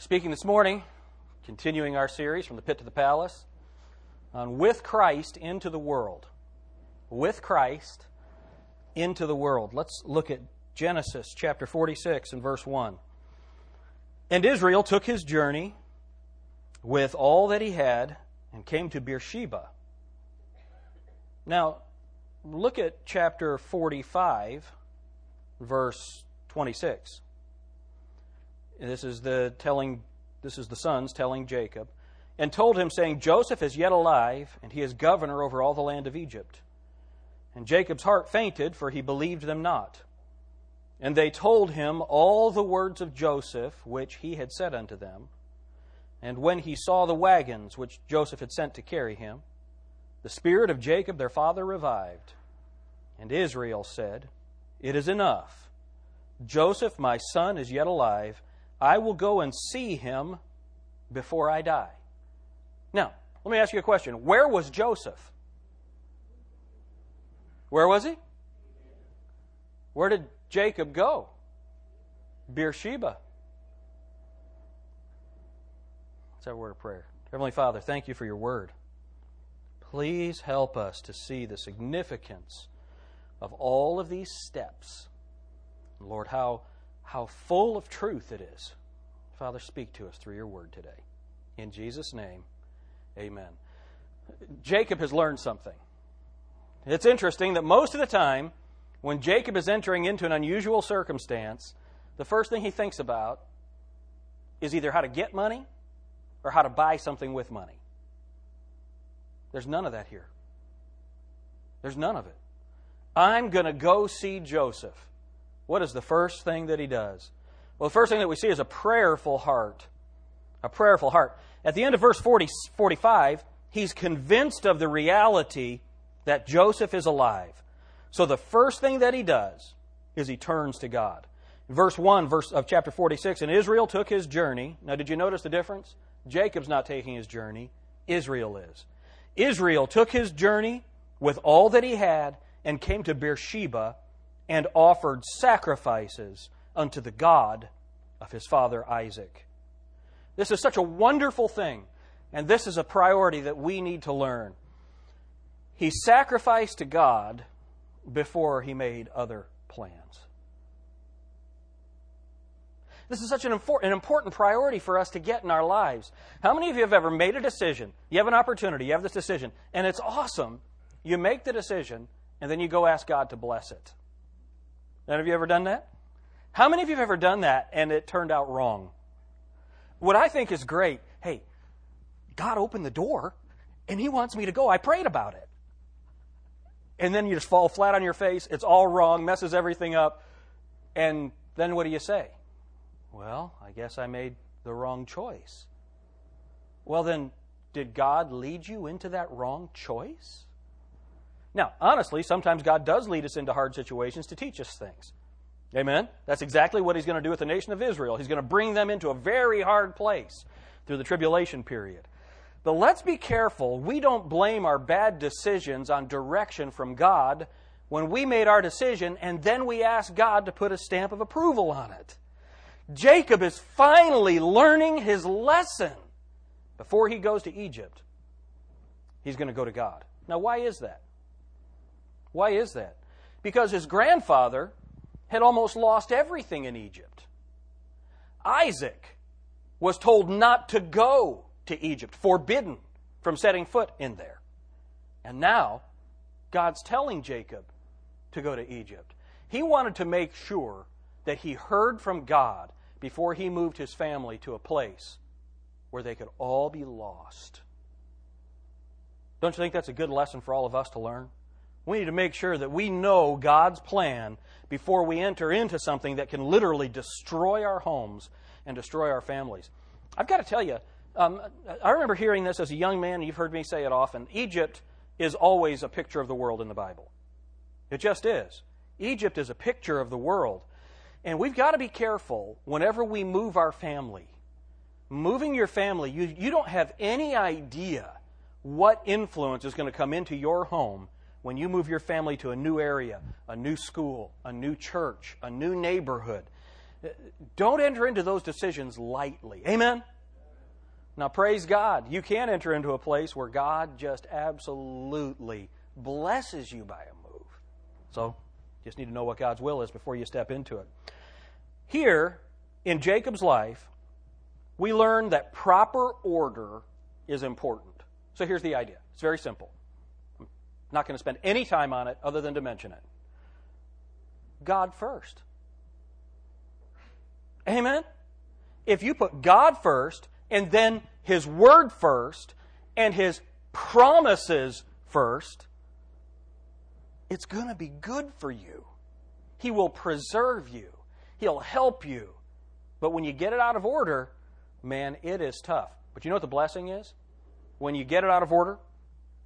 Speaking this morning, continuing our series from the pit to the palace, on with Christ into the world. With Christ into the world. Let's look at Genesis chapter 46 and verse 1. And Israel took his journey with all that he had and came to Beersheba. Now, look at chapter 45, verse 26. This is the telling this is the sons telling Jacob, and told him, saying, Joseph is yet alive, and he is governor over all the land of Egypt. And Jacob's heart fainted, for he believed them not. And they told him all the words of Joseph, which he had said unto them. And when he saw the wagons which Joseph had sent to carry him, the spirit of Jacob their father revived. And Israel said, It is enough. Joseph, my son, is yet alive I will go and see him before I die. Now, let me ask you a question. Where was Joseph? Where was he? Where did Jacob go? Beersheba. Let's have word of prayer. Heavenly Father, thank you for your word. Please help us to see the significance of all of these steps. Lord, how how full of truth it is. Father, speak to us through your word today. In Jesus' name, amen. Jacob has learned something. It's interesting that most of the time, when Jacob is entering into an unusual circumstance, the first thing he thinks about is either how to get money or how to buy something with money. There's none of that here. There's none of it. I'm going to go see Joseph. What is the first thing that he does? Well, the first thing that we see is a prayerful heart. A prayerful heart. At the end of verse 40, 45, he's convinced of the reality that Joseph is alive. So the first thing that he does is he turns to God. Verse 1 verse of chapter 46, and Israel took his journey. Now, did you notice the difference? Jacob's not taking his journey, Israel is. Israel took his journey with all that he had and came to Beersheba and offered sacrifices unto the God of his father Isaac. This is such a wonderful thing, and this is a priority that we need to learn. He sacrificed to God before he made other plans. This is such an important, an important priority for us to get in our lives. How many of you have ever made a decision? You have an opportunity, you have this decision, and it's awesome. You make the decision, and then you go ask God to bless it. None of you ever done that? How many of you have ever done that and it turned out wrong? What I think is great, hey, God opened the door and He wants me to go. I prayed about it. And then you just fall flat on your face. It's all wrong, messes everything up. And then what do you say? Well, I guess I made the wrong choice. Well, then, did God lead you into that wrong choice? Now, honestly, sometimes God does lead us into hard situations to teach us things. Amen? That's exactly what He's going to do with the nation of Israel. He's going to bring them into a very hard place through the tribulation period. But let's be careful. We don't blame our bad decisions on direction from God when we made our decision and then we ask God to put a stamp of approval on it. Jacob is finally learning his lesson. Before he goes to Egypt, he's going to go to God. Now, why is that? Why is that? Because his grandfather had almost lost everything in Egypt. Isaac was told not to go to Egypt, forbidden from setting foot in there. And now, God's telling Jacob to go to Egypt. He wanted to make sure that he heard from God before he moved his family to a place where they could all be lost. Don't you think that's a good lesson for all of us to learn? We need to make sure that we know God's plan before we enter into something that can literally destroy our homes and destroy our families. I've got to tell you, um, I remember hearing this as a young man, you've heard me say it often. Egypt is always a picture of the world in the Bible. It just is. Egypt is a picture of the world. And we've got to be careful whenever we move our family. Moving your family, you, you don't have any idea what influence is going to come into your home when you move your family to a new area, a new school, a new church, a new neighborhood, don't enter into those decisions lightly. Amen? Now, praise God. You can enter into a place where God just absolutely blesses you by a move. So, just need to know what God's will is before you step into it. Here, in Jacob's life, we learn that proper order is important. So here's the idea it's very simple. Not going to spend any time on it other than to mention it. God first. Amen? If you put God first and then His Word first and His promises first, it's going to be good for you. He will preserve you, He'll help you. But when you get it out of order, man, it is tough. But you know what the blessing is? When you get it out of order,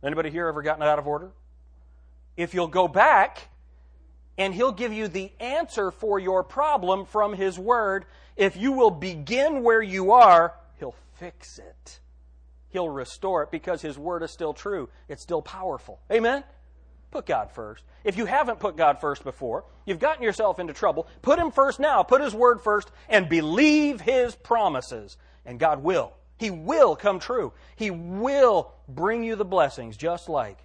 anybody here ever gotten out of order? If you'll go back and he'll give you the answer for your problem from his word, if you will begin where you are, he'll fix it. He'll restore it because his word is still true. It's still powerful. Amen? Put God first. If you haven't put God first before, you've gotten yourself into trouble. Put Him first now. Put His Word first and believe His promises. And God will. He will come true. He will bring you the blessings just like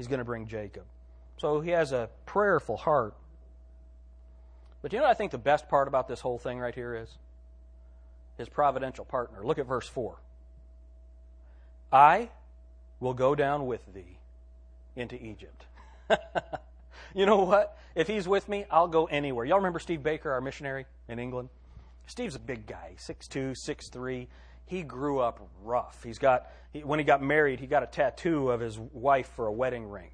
He's going to bring Jacob. So he has a prayerful heart. But you know what I think the best part about this whole thing right here is? His providential partner. Look at verse 4. I will go down with thee into Egypt. you know what? If he's with me, I'll go anywhere. Y'all remember Steve Baker, our missionary in England? Steve's a big guy, 6'2, 6'3. He grew up rough. He's got he, when he got married, he got a tattoo of his wife for a wedding ring.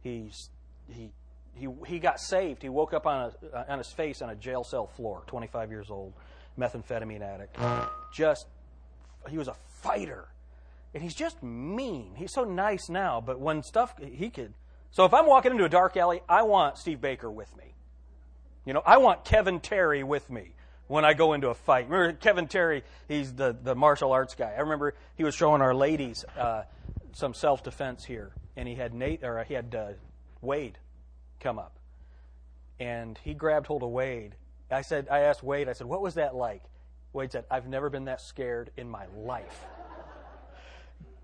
He's he he he got saved. He woke up on a, on his face on a jail cell floor, 25 years old, methamphetamine addict. Just he was a fighter. And he's just mean. He's so nice now, but when stuff he could so if I'm walking into a dark alley, I want Steve Baker with me. You know, I want Kevin Terry with me when I go into a fight. Remember Kevin Terry? He's the, the martial arts guy. I remember he was showing our ladies uh, some self defense here, and he had Nate or he had uh, Wade come up, and he grabbed hold of Wade. I said, I asked Wade, I said, what was that like? Wade said, I've never been that scared in my life.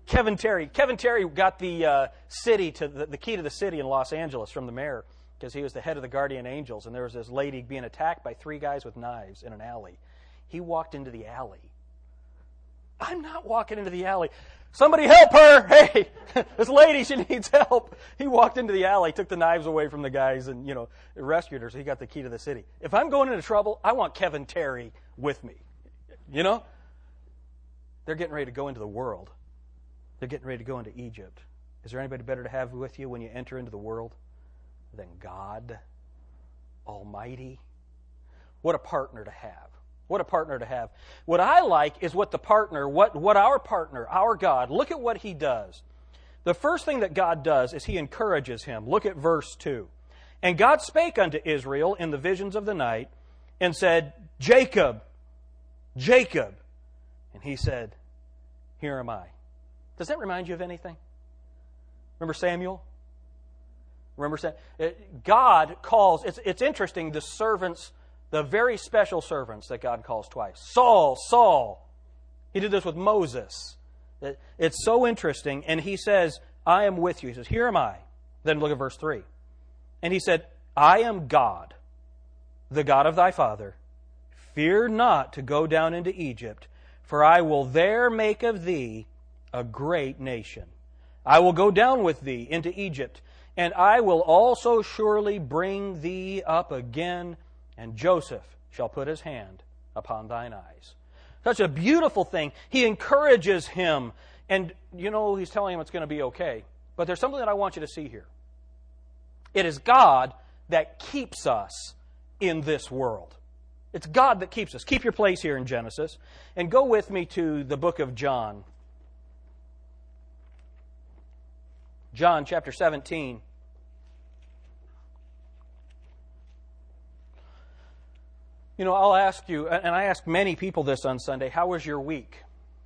Kevin Terry. Kevin Terry got the uh, city to the, the, key to the city in Los Angeles from the mayor because he was the head of the guardian angels, and there was this lady being attacked by three guys with knives in an alley. He walked into the alley. I'm not walking into the alley. Somebody help her! Hey, this lady, she needs help. He walked into the alley, took the knives away from the guys, and you know rescued her. So he got the key to the city. If I'm going into trouble, I want Kevin Terry with me. You know, they're getting ready to go into the world. They're getting ready to go into Egypt. Is there anybody better to have with you when you enter into the world than God Almighty? What a partner to have. What a partner to have. What I like is what the partner, what, what our partner, our God, look at what he does. The first thing that God does is he encourages him. Look at verse 2. And God spake unto Israel in the visions of the night and said, Jacob, Jacob. And he said, Here am I. Does that remind you of anything? Remember Samuel? Remember Sam? Uh, God calls, it's, it's interesting, the servants, the very special servants that God calls twice. Saul, Saul. He did this with Moses. It, it's so interesting. And he says, I am with you. He says, Here am I. Then look at verse 3. And he said, I am God, the God of thy father. Fear not to go down into Egypt, for I will there make of thee a great nation. I will go down with thee into Egypt, and I will also surely bring thee up again, and Joseph shall put his hand upon thine eyes. Such a beautiful thing. He encourages him, and you know, he's telling him it's going to be okay. But there's something that I want you to see here. It is God that keeps us in this world. It's God that keeps us. Keep your place here in Genesis and go with me to the book of John. John chapter 17. You know, I'll ask you, and I ask many people this on Sunday, how was your week?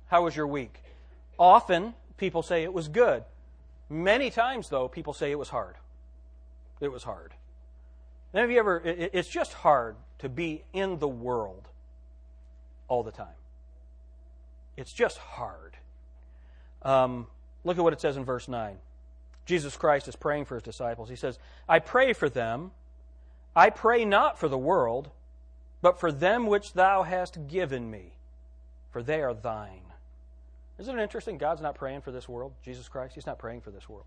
How was your week? Often people say it was good. Many times, though, people say it was hard. It was hard. Have you ever, it's just hard to be in the world all the time. It's just hard. Um, look at what it says in verse 9. Jesus Christ is praying for his disciples. He says, I pray for them. I pray not for the world, but for them which thou hast given me, for they are thine. Isn't it interesting? God's not praying for this world, Jesus Christ. He's not praying for this world.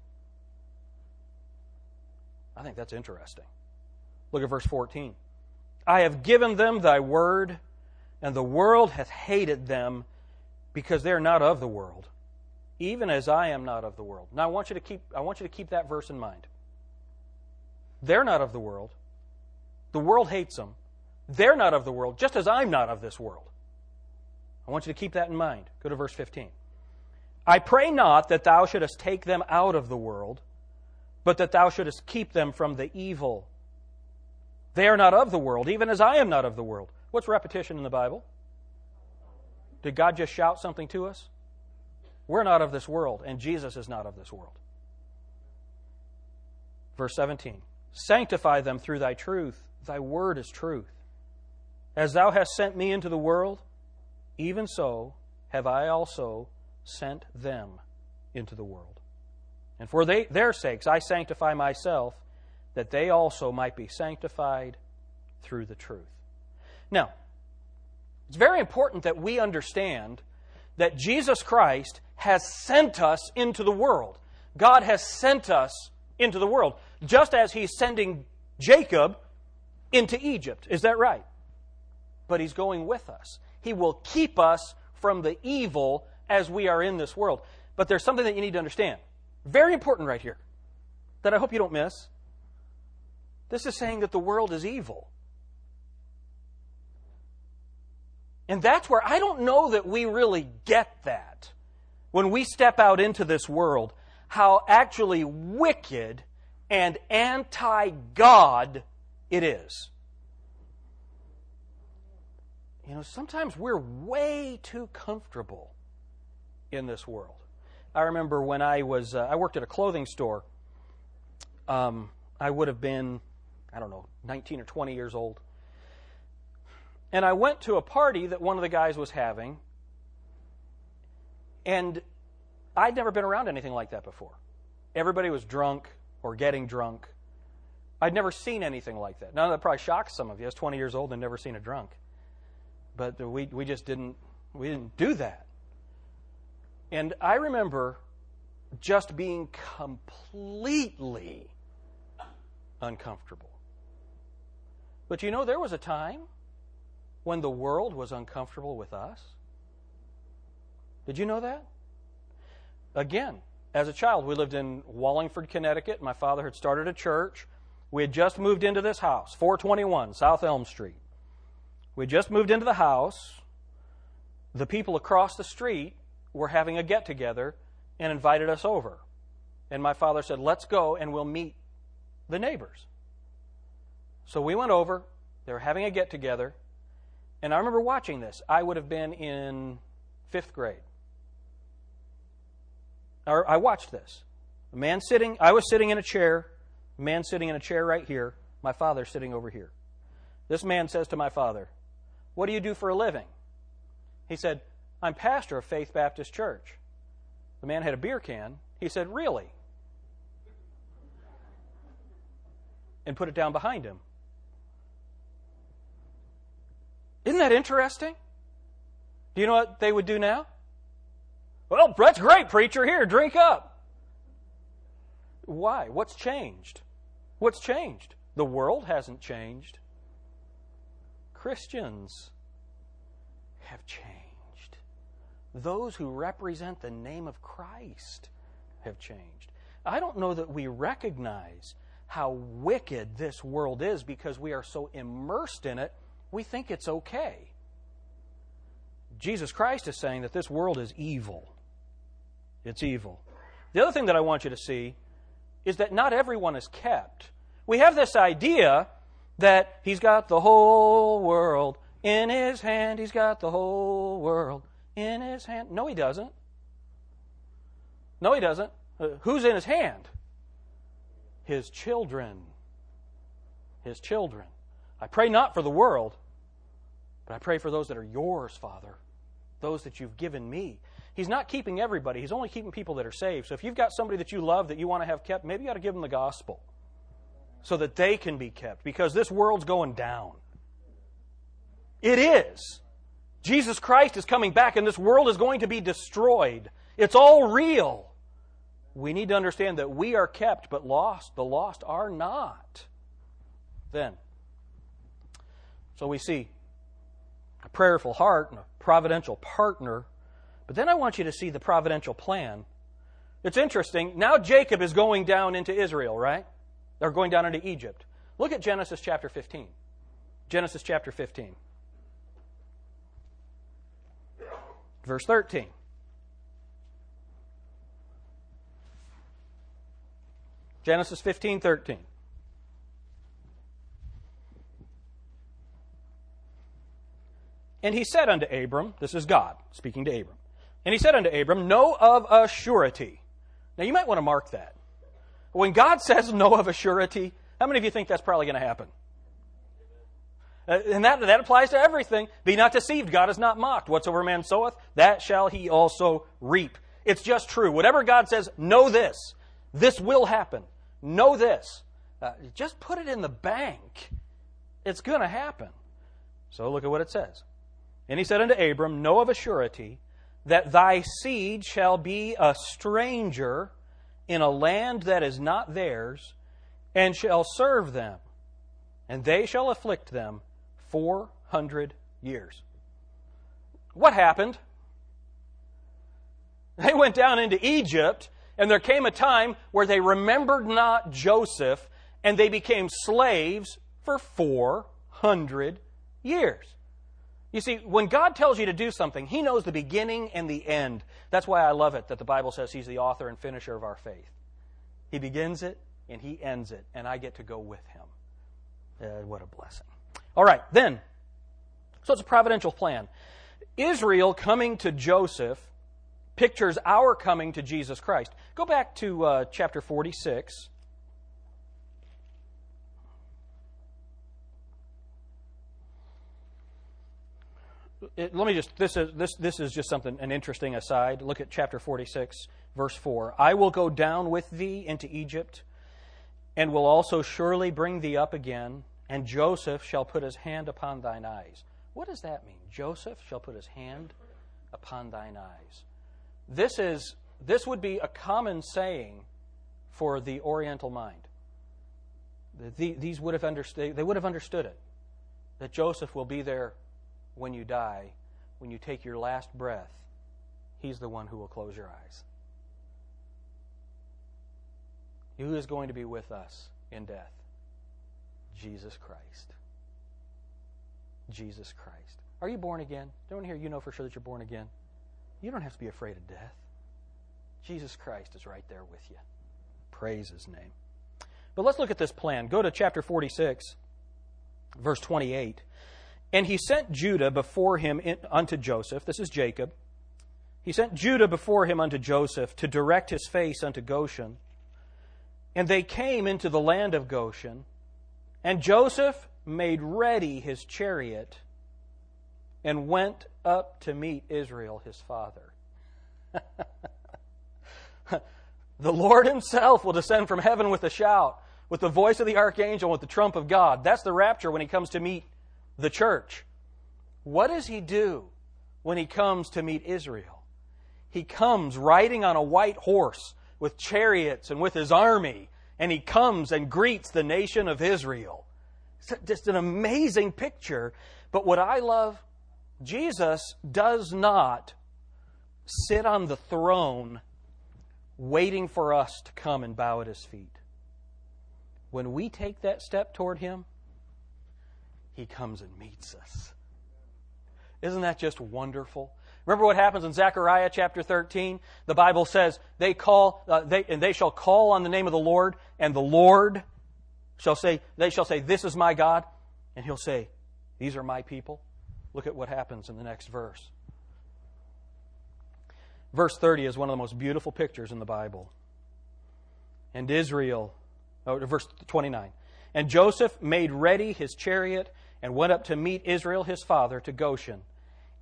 I think that's interesting. Look at verse 14. I have given them thy word, and the world hath hated them because they are not of the world, even as I am not of the world. Now I want you to keep I want you to keep that verse in mind. They're not of the world. The world hates them. They're not of the world, just as I'm not of this world. I want you to keep that in mind. Go to verse 15. I pray not that thou shouldest take them out of the world, but that thou shouldest keep them from the evil. They are not of the world, even as I am not of the world. What's repetition in the Bible? Did God just shout something to us? We're not of this world, and Jesus is not of this world. Verse 17 Sanctify them through thy truth. Thy word is truth. As thou hast sent me into the world, even so have I also sent them into the world. And for they, their sakes I sanctify myself, that they also might be sanctified through the truth. Now, it's very important that we understand that Jesus Christ has sent us into the world. God has sent us into the world, just as He's sending Jacob into Egypt. Is that right? But He's going with us. He will keep us from the evil as we are in this world. But there's something that you need to understand. Very important right here that I hope you don't miss. This is saying that the world is evil. And that's where I don't know that we really get that when we step out into this world, how actually wicked and anti God it is. You know, sometimes we're way too comfortable in this world. I remember when I was, uh, I worked at a clothing store. Um, I would have been, I don't know, 19 or 20 years old. And I went to a party that one of the guys was having, and I'd never been around anything like that before. Everybody was drunk or getting drunk. I'd never seen anything like that. Now that probably shocks some of you. I was 20 years old and never seen a drunk, but we we just didn't we didn't do that. And I remember just being completely uncomfortable. But you know, there was a time when the world was uncomfortable with us. Did you know that? Again, as a child, we lived in Wallingford, Connecticut. My father had started a church. We had just moved into this house, 421 South Elm Street. We had just moved into the house. The people across the street were having a get together and invited us over. And my father said, Let's go and we'll meet the neighbors. So we went over. They were having a get together. And I remember watching this. I would have been in fifth grade. I watched this. A man sitting, I was sitting in a chair, a man sitting in a chair right here, my father sitting over here. This man says to my father, What do you do for a living? He said, I'm pastor of Faith Baptist Church. The man had a beer can. He said, Really? And put it down behind him. Isn't that interesting? Do you know what they would do now? Well, that's great, preacher. Here, drink up. Why? What's changed? What's changed? The world hasn't changed. Christians have changed. Those who represent the name of Christ have changed. I don't know that we recognize how wicked this world is because we are so immersed in it we think it's okay. Jesus Christ is saying that this world is evil. It's evil. The other thing that I want you to see is that not everyone is kept. We have this idea that he's got the whole world in his hand. He's got the whole world in his hand. No, he doesn't. No, he doesn't. Uh, who's in his hand? His children. His children. I pray not for the world, but I pray for those that are yours, Father, those that you've given me. He's not keeping everybody, He's only keeping people that are saved. So if you've got somebody that you love that you want to have kept, maybe you ought to give them the gospel so that they can be kept because this world's going down. It is. Jesus Christ is coming back and this world is going to be destroyed. It's all real. We need to understand that we are kept but lost. The lost are not. Then, so we see a prayerful heart and a providential partner. But then I want you to see the providential plan. It's interesting. Now Jacob is going down into Israel, right? They're going down into Egypt. Look at Genesis chapter 15. Genesis chapter 15. Verse 13. Genesis 15, 13. And he said unto Abram, this is God speaking to Abram, and he said unto Abram, Know of a surety. Now you might want to mark that. When God says know of a surety, how many of you think that's probably going to happen? Uh, and that, that applies to everything. Be not deceived. God is not mocked. Whatsoever man soweth, that shall he also reap. It's just true. Whatever God says, know this. This will happen. Know this. Uh, just put it in the bank. It's going to happen. So look at what it says. And he said unto Abram, Know of a surety that thy seed shall be a stranger in a land that is not theirs, and shall serve them, and they shall afflict them 400 years. What happened? They went down into Egypt, and there came a time where they remembered not Joseph, and they became slaves for 400 years. You see, when God tells you to do something, He knows the beginning and the end. That's why I love it that the Bible says He's the author and finisher of our faith. He begins it and He ends it, and I get to go with Him. Uh, what a blessing. All right, then. So it's a providential plan. Israel coming to Joseph pictures our coming to Jesus Christ. Go back to uh, chapter 46. It, let me just this is this this is just something an interesting aside. Look at chapter 46 verse 4. I will go down with thee into Egypt and will also surely bring thee up again and Joseph shall put his hand upon thine eyes. What does that mean? Joseph shall put his hand upon thine eyes. This is this would be a common saying for the Oriental mind. The, these would have understood, they would have understood it that Joseph will be there when you die, when you take your last breath. He's the one who will close your eyes. Who is going to be with us in death? Jesus Christ. Jesus Christ. Are you born again? Don't hear you know for sure that you're born again. You don't have to be afraid of death. Jesus Christ is right there with you. Praise his name. But let's look at this plan. Go to chapter 46, verse 28. And he sent Judah before him in, unto Joseph. This is Jacob. He sent Judah before him unto Joseph to direct his face unto Goshen. And they came into the land of Goshen. And Joseph made ready his chariot and went up to meet Israel, his father. the Lord himself will descend from heaven with a shout, with the voice of the archangel, with the trump of God. That's the rapture when he comes to meet the church. What does he do when he comes to meet Israel? He comes riding on a white horse with chariots and with his army and he comes and greets the nation of Israel. It's just an amazing picture. But what I love, Jesus does not sit on the throne waiting for us to come and bow at his feet. When we take that step toward him, he comes and meets us. Isn't that just wonderful? Remember what happens in Zechariah chapter 13? The Bible says, they call, uh, they, and they shall call on the name of the Lord, and the Lord shall say, they shall say, this is my God. And he'll say, these are my people. Look at what happens in the next verse. Verse 30 is one of the most beautiful pictures in the Bible. And Israel, oh, verse 29. And Joseph made ready his chariot and went up to meet Israel his father to Goshen,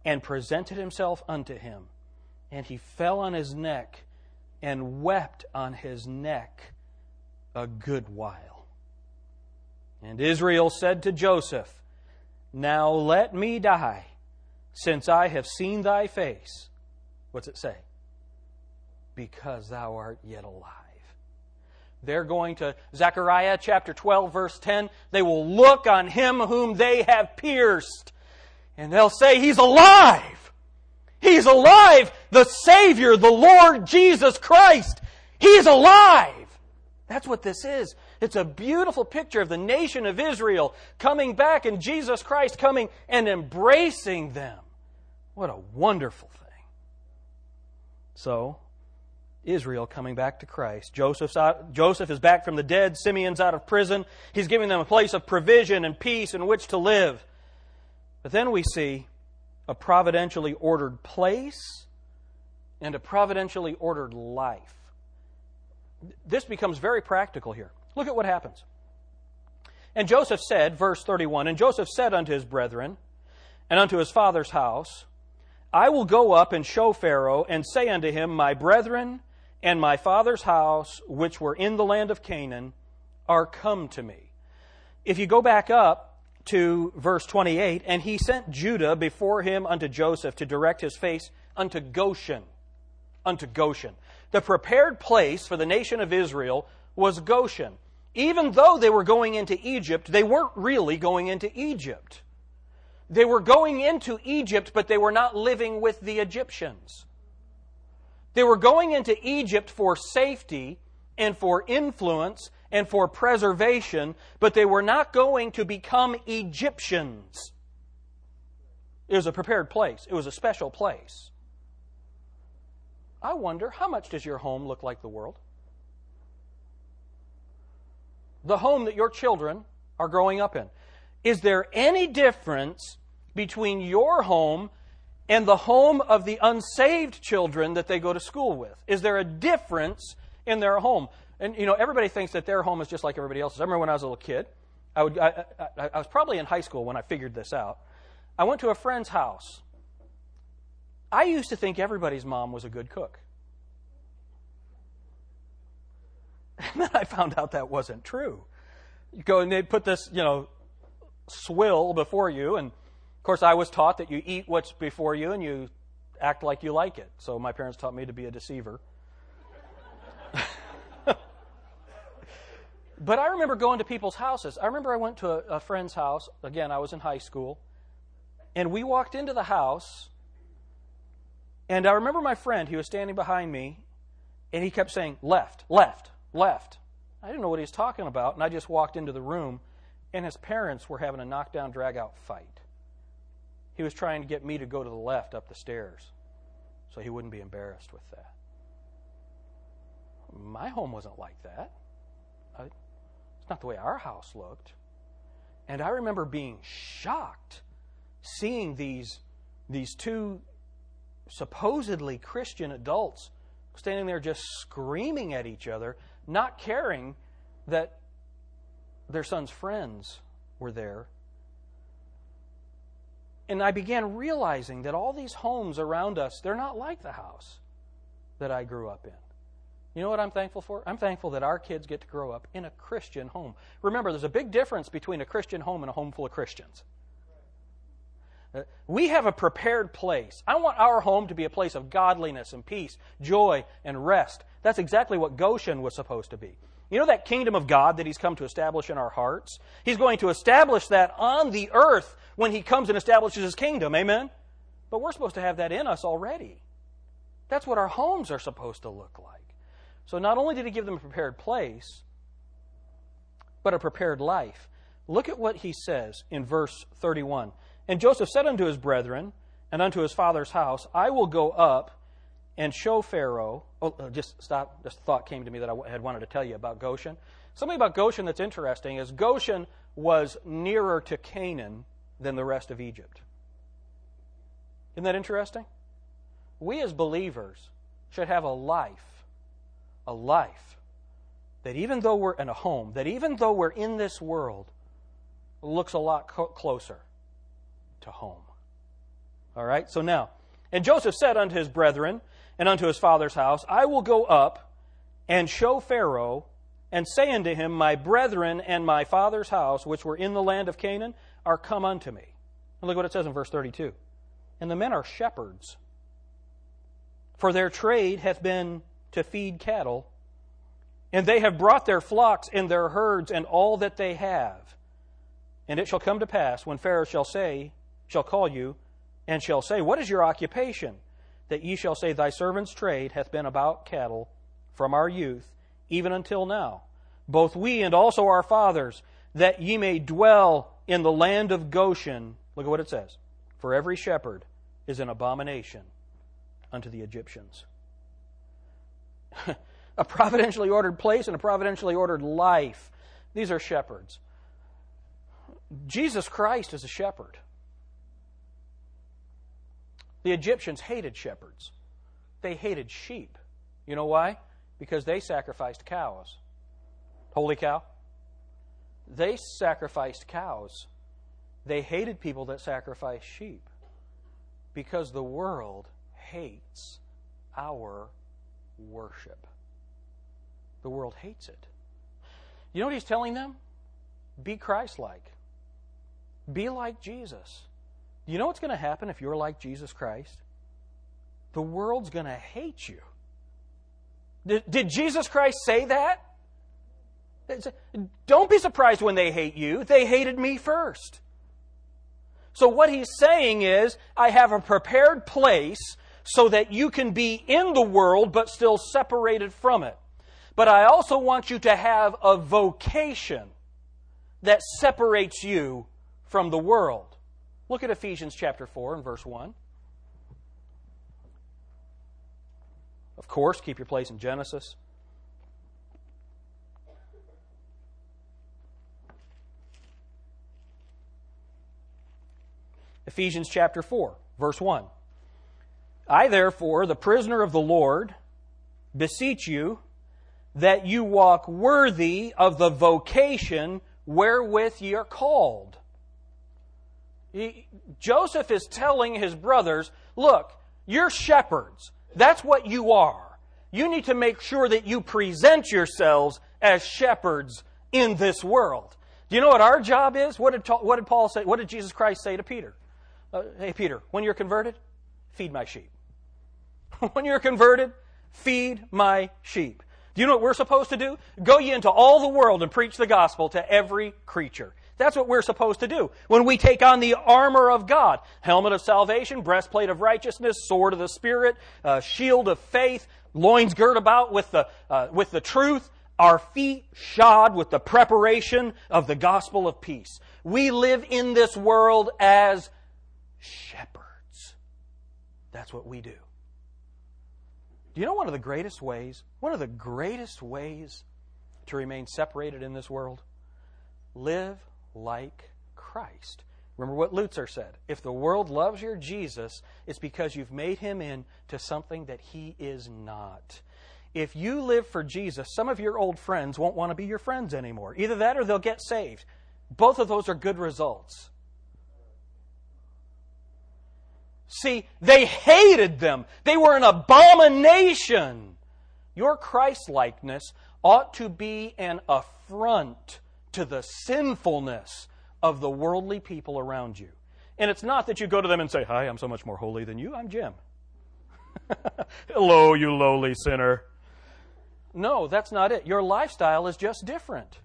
and presented himself unto him. And he fell on his neck and wept on his neck a good while. And Israel said to Joseph, Now let me die, since I have seen thy face. What's it say? Because thou art yet alive. They're going to Zechariah chapter 12, verse 10. They will look on him whom they have pierced, and they'll say, He's alive! He's alive! The Savior, the Lord Jesus Christ! He's alive! That's what this is. It's a beautiful picture of the nation of Israel coming back and Jesus Christ coming and embracing them. What a wonderful thing. So, Israel coming back to Christ. Joseph's out, Joseph is back from the dead. Simeon's out of prison. He's giving them a place of provision and peace in which to live. But then we see a providentially ordered place and a providentially ordered life. This becomes very practical here. Look at what happens. And Joseph said, verse 31, And Joseph said unto his brethren and unto his father's house, I will go up and show Pharaoh and say unto him, My brethren and my father's house, which were in the land of Canaan, are come to me. If you go back up to verse 28, and he sent Judah before him unto Joseph to direct his face unto Goshen. Unto Goshen. The prepared place for the nation of Israel was Goshen. Even though they were going into Egypt, they weren't really going into Egypt. They were going into Egypt, but they were not living with the Egyptians. They were going into Egypt for safety and for influence and for preservation, but they were not going to become Egyptians. It was a prepared place, it was a special place. I wonder, how much does your home look like the world? The home that your children are growing up in. Is there any difference between your home and the home of the unsaved children that they go to school with? Is there a difference in their home? And you know, everybody thinks that their home is just like everybody else's. I remember when I was a little kid, I, would, I, I, I was probably in high school when I figured this out. I went to a friend's house. I used to think everybody's mom was a good cook. And then I found out that wasn't true. You go and they put this, you know, swill before you, and of course, I was taught that you eat what's before you and you act like you like it. So my parents taught me to be a deceiver. but I remember going to people's houses. I remember I went to a, a friend's house. Again, I was in high school. And we walked into the house. And I remember my friend, he was standing behind me, and he kept saying, left, left, left. I didn't know what he was talking about, and I just walked into the room, and his parents were having a knockdown, drag out fight. He was trying to get me to go to the left up the stairs so he wouldn't be embarrassed with that. My home wasn't like that. It's not the way our house looked. And I remember being shocked seeing these, these two supposedly Christian adults standing there just screaming at each other, not caring that their son's friends were there and I began realizing that all these homes around us, they're not like the house that I grew up in. You know what I'm thankful for? I'm thankful that our kids get to grow up in a Christian home. Remember, there's a big difference between a Christian home and a home full of Christians. Uh, we have a prepared place. I want our home to be a place of godliness and peace, joy and rest. That's exactly what Goshen was supposed to be. You know that kingdom of God that He's come to establish in our hearts? He's going to establish that on the earth when He comes and establishes His kingdom. Amen? But we're supposed to have that in us already. That's what our homes are supposed to look like. So not only did He give them a prepared place, but a prepared life. Look at what He says in verse 31. And Joseph said unto his brethren and unto his father's house, I will go up and show Pharaoh. Oh, just stop. This thought came to me that I had wanted to tell you about Goshen. Something about Goshen that's interesting is Goshen was nearer to Canaan than the rest of Egypt. Isn't that interesting? We as believers should have a life, a life that even though we're in a home, that even though we're in this world, looks a lot co- closer to home. All right? So now, and Joseph said unto his brethren and unto his father's house, I will go up and show Pharaoh and say unto him, My brethren and my father's house, which were in the land of Canaan, are come unto me. And look what it says in verse 32. And the men are shepherds, for their trade hath been to feed cattle, and they have brought their flocks and their herds and all that they have. And it shall come to pass when Pharaoh shall say, shall call you, and shall say, What is your occupation? That ye shall say, Thy servant's trade hath been about cattle from our youth, even until now, both we and also our fathers, that ye may dwell in the land of Goshen. Look at what it says. For every shepherd is an abomination unto the Egyptians. a providentially ordered place and a providentially ordered life. These are shepherds. Jesus Christ is a shepherd. The Egyptians hated shepherds. They hated sheep. You know why? Because they sacrificed cows. Holy cow. They sacrificed cows. They hated people that sacrificed sheep because the world hates our worship. The world hates it. You know what he's telling them? Be Christ like. Be like Jesus. You know what's going to happen if you're like Jesus Christ? The world's going to hate you. Did, did Jesus Christ say that? Don't be surprised when they hate you. They hated me first. So, what he's saying is, I have a prepared place so that you can be in the world but still separated from it. But I also want you to have a vocation that separates you from the world. Look at Ephesians chapter 4 and verse 1. Of course, keep your place in Genesis. Ephesians chapter 4, verse 1. I, therefore, the prisoner of the Lord, beseech you that you walk worthy of the vocation wherewith ye are called. He, Joseph is telling his brothers, look, you're shepherds. That's what you are. You need to make sure that you present yourselves as shepherds in this world. Do you know what our job is? What did, what did Paul say? What did Jesus Christ say to Peter? Uh, hey, Peter, when you're converted, feed my sheep. when you're converted, feed my sheep. Do you know what we're supposed to do? Go ye into all the world and preach the gospel to every creature. That's what we're supposed to do. When we take on the armor of God, helmet of salvation, breastplate of righteousness, sword of the Spirit, uh, shield of faith, loins girt about with the, uh, with the truth, our feet shod with the preparation of the gospel of peace. We live in this world as shepherds. That's what we do. Do you know one of the greatest ways, one of the greatest ways to remain separated in this world? Live like Christ. Remember what Luther said. If the world loves your Jesus, it's because you've made him into something that he is not. If you live for Jesus, some of your old friends won't want to be your friends anymore. Either that or they'll get saved. Both of those are good results. See, they hated them. They were an abomination. Your Christ likeness ought to be an affront to the sinfulness of the worldly people around you. And it's not that you go to them and say, Hi, I'm so much more holy than you. I'm Jim. Hello, you lowly sinner. No, that's not it. Your lifestyle is just different.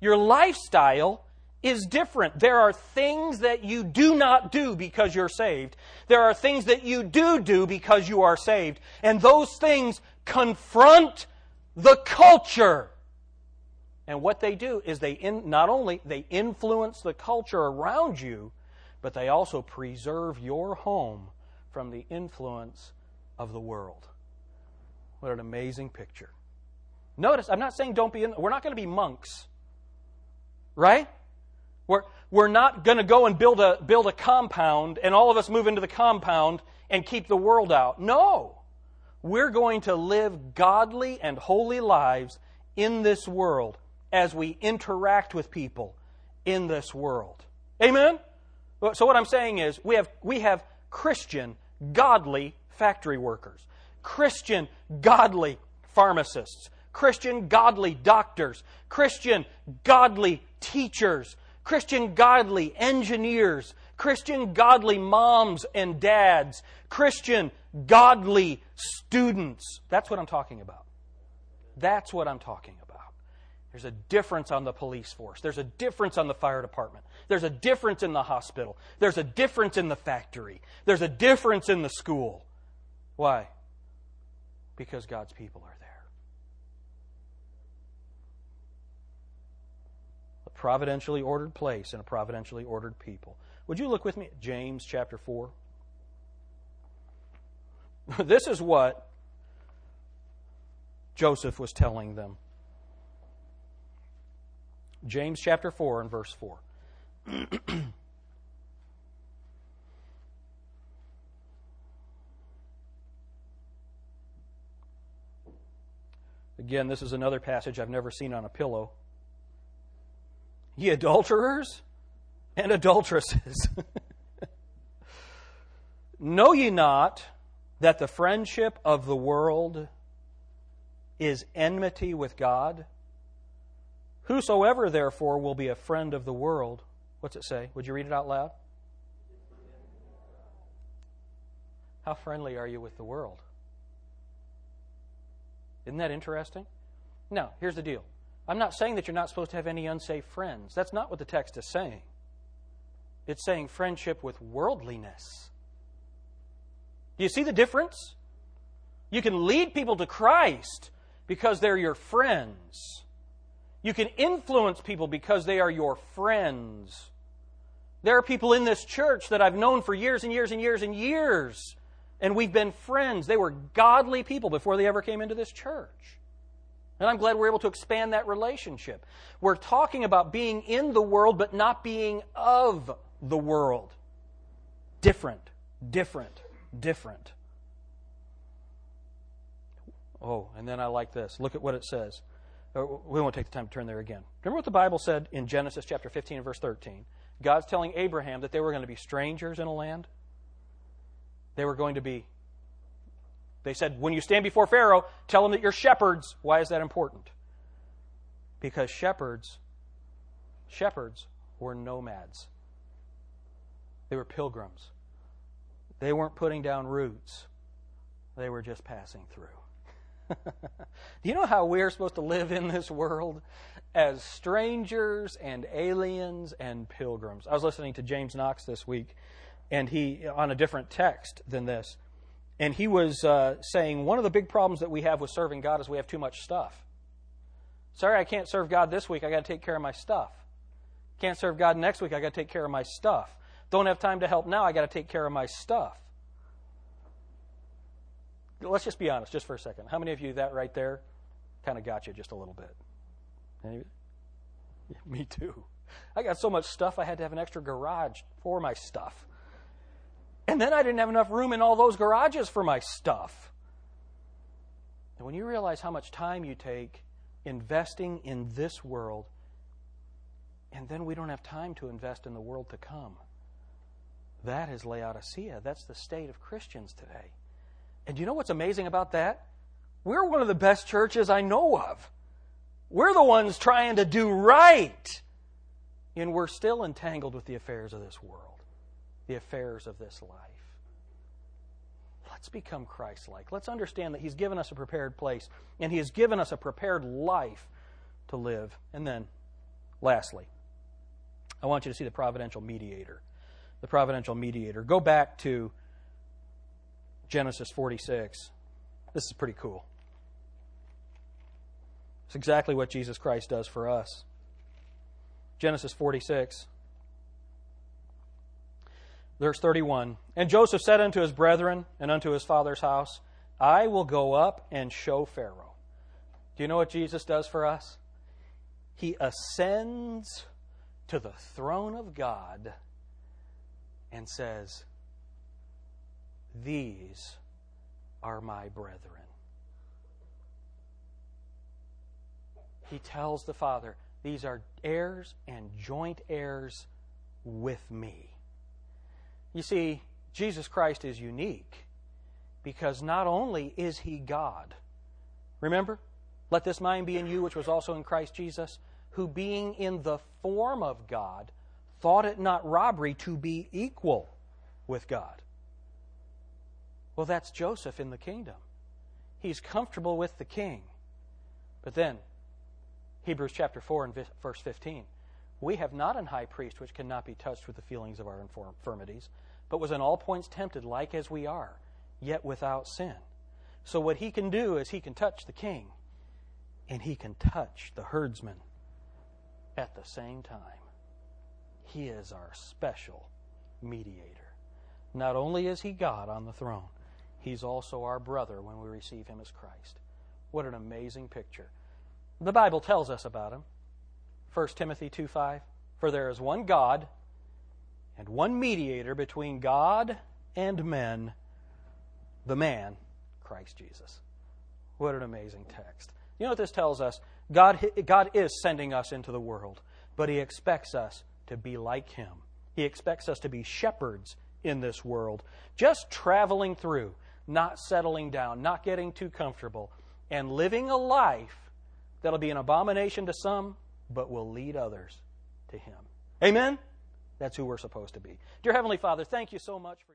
Your lifestyle is different. There are things that you do not do because you're saved. There are things that you do do because you are saved. And those things confront the culture. And what they do is they in, not only they influence the culture around you, but they also preserve your home from the influence of the world. What an amazing picture. Notice, I'm not saying don't be in, we're not going to be monks. Right? We're, we're not going to go and build a, build a compound and all of us move into the compound and keep the world out. No. We're going to live godly and holy lives in this world as we interact with people in this world. Amen? So, what I'm saying is, we have, we have Christian, godly factory workers, Christian, godly pharmacists, Christian, godly doctors, Christian, godly teachers, Christian, godly engineers, Christian, godly moms and dads, Christian, godly students. That's what I'm talking about. That's what I'm talking about. There's a difference on the police force. There's a difference on the fire department. There's a difference in the hospital. There's a difference in the factory. There's a difference in the school. Why? Because God's people are there. A providentially ordered place and a providentially ordered people. Would you look with me at James chapter 4? this is what Joseph was telling them. James chapter 4 and verse 4. Again, this is another passage I've never seen on a pillow. Ye adulterers and adulteresses, know ye not that the friendship of the world is enmity with God? Whosoever, therefore, will be a friend of the world, what's it say? Would you read it out loud? How friendly are you with the world? Isn't that interesting? Now, here's the deal. I'm not saying that you're not supposed to have any unsafe friends. That's not what the text is saying. It's saying friendship with worldliness. Do you see the difference? You can lead people to Christ because they're your friends. You can influence people because they are your friends. There are people in this church that I've known for years and years and years and years, and we've been friends. They were godly people before they ever came into this church. And I'm glad we're able to expand that relationship. We're talking about being in the world, but not being of the world. Different, different, different. Oh, and then I like this. Look at what it says. We won't take the time to turn there again. Remember what the Bible said in Genesis chapter 15 and verse 13? God's telling Abraham that they were going to be strangers in a land. They were going to be, they said, when you stand before Pharaoh, tell him that you're shepherds. Why is that important? Because shepherds, shepherds were nomads. They were pilgrims. They weren't putting down roots, they were just passing through. Do you know how we're supposed to live in this world? As strangers and aliens and pilgrims. I was listening to James Knox this week, and he, on a different text than this, and he was uh, saying one of the big problems that we have with serving God is we have too much stuff. Sorry, I can't serve God this week. I got to take care of my stuff. Can't serve God next week. I got to take care of my stuff. Don't have time to help now. I got to take care of my stuff let's just be honest, just for a second. How many of you that right there kind of got you just a little bit? Any? Me too. I got so much stuff, I had to have an extra garage for my stuff. And then I didn't have enough room in all those garages for my stuff. And when you realize how much time you take investing in this world, and then we don't have time to invest in the world to come, that is Laodicea. That's the state of Christians today. And you know what's amazing about that? We're one of the best churches I know of. We're the ones trying to do right. And we're still entangled with the affairs of this world, the affairs of this life. Let's become Christ like. Let's understand that He's given us a prepared place and He has given us a prepared life to live. And then, lastly, I want you to see the providential mediator. The providential mediator. Go back to Genesis 46. This is pretty cool. It's exactly what Jesus Christ does for us. Genesis 46, verse 31. And Joseph said unto his brethren and unto his father's house, I will go up and show Pharaoh. Do you know what Jesus does for us? He ascends to the throne of God and says, these are my brethren. he tells the Father, These are heirs and joint heirs with me. You see, Jesus Christ is unique because not only is he God, remember, let this mind be in you, which was also in Christ Jesus, who being in the form of God, thought it not robbery to be equal with God. Well, that's Joseph in the kingdom. He's comfortable with the king. But then, Hebrews chapter 4 and verse 15. We have not an high priest which cannot be touched with the feelings of our infirmities, but was in all points tempted, like as we are, yet without sin. So, what he can do is he can touch the king and he can touch the herdsman at the same time. He is our special mediator. Not only is he God on the throne, he's also our brother when we receive him as Christ. What an amazing picture. The Bible tells us about him. 1 Timothy 2 5. For there is one God and one mediator between God and men, the man, Christ Jesus. What an amazing text. You know what this tells us? God, God is sending us into the world, but He expects us to be like Him. He expects us to be shepherds in this world, just traveling through, not settling down, not getting too comfortable, and living a life that'll be an abomination to some, but will lead others to Him. Amen? That's who we're supposed to be. Dear Heavenly Father, thank you so much for.